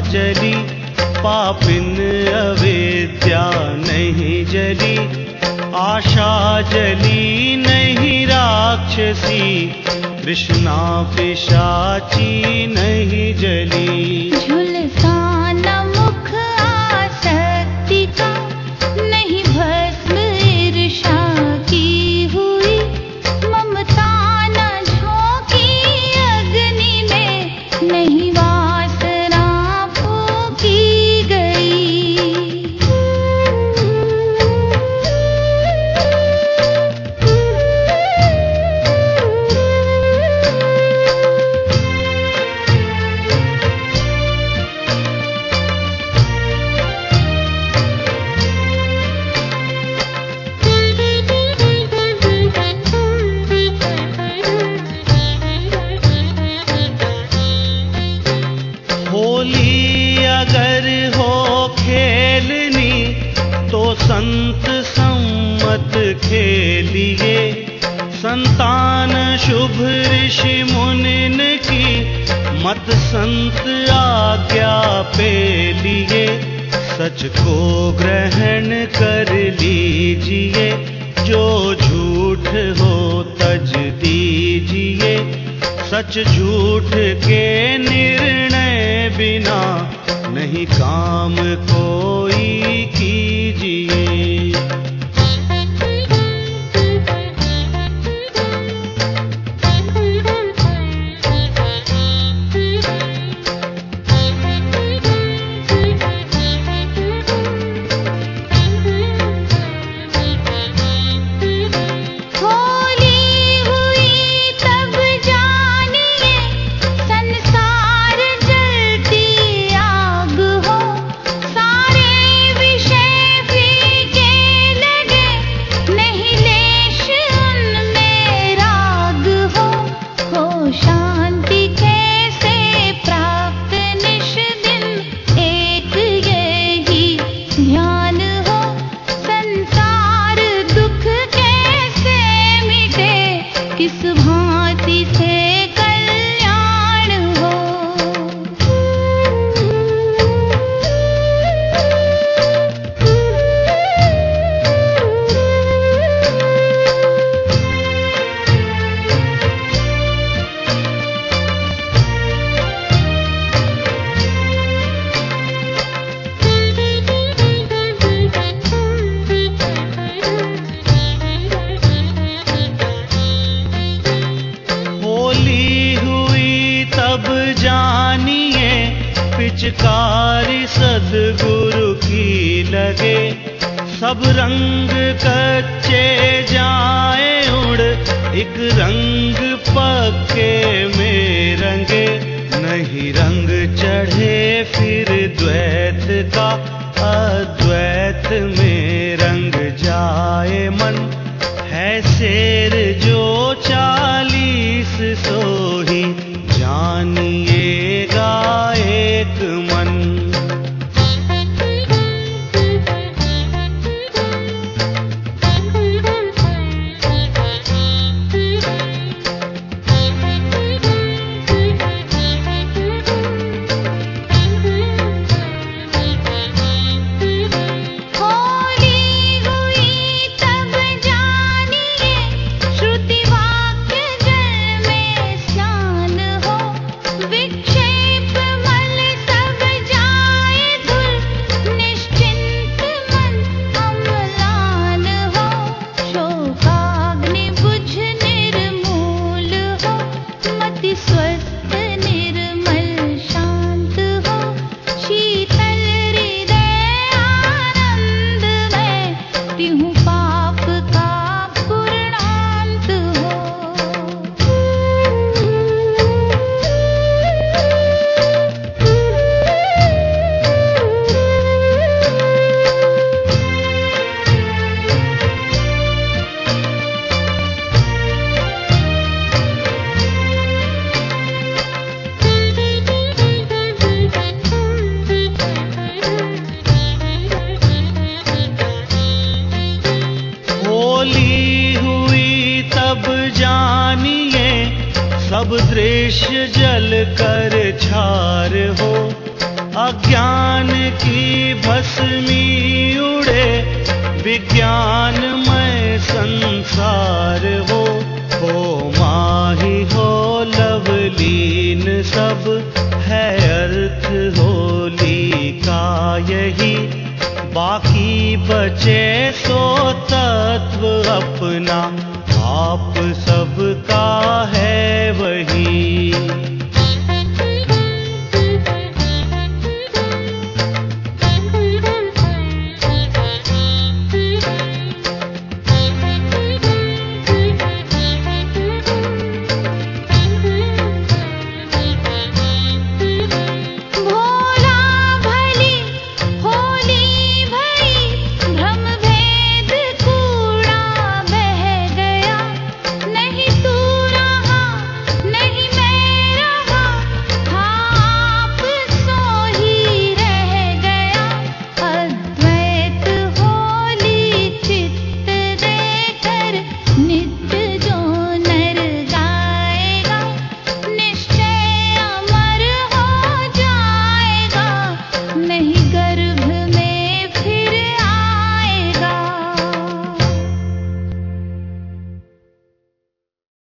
जली पापिन अवेद्या नहीं जली। आशा जली नहीं राक्षसी कृष्णा पिशाची संत सम्मत खेलिए संतान शुभ ऋषि मुनिन की मत संत आज्ञा पे लिए। सच को ग्रहण कर लीजिए, जो झूठ हो तज दीजिए। सच झूठ के निर्णय बिना नहीं काम कोई कीजिए होली किस भांति से पिचकारी सदगुरु की लगे, सब रंग कच्चे जाए उड़, एक रंग पक्के में रंगे। नहीं रंग चढ़े फिर द्वैत का, अद्वैत में रंग जाए मन। है शेर जो चालीस सोही सब दृश्य जल कर छार हो। अज्ञान की भस्मी उड़े विज्ञान विज्ञानमय संसार हो। हो माही, हो लवलीन सब, है अर्थ होली का यही। बाकी बचे सो तत्व अपना, आप सबका रही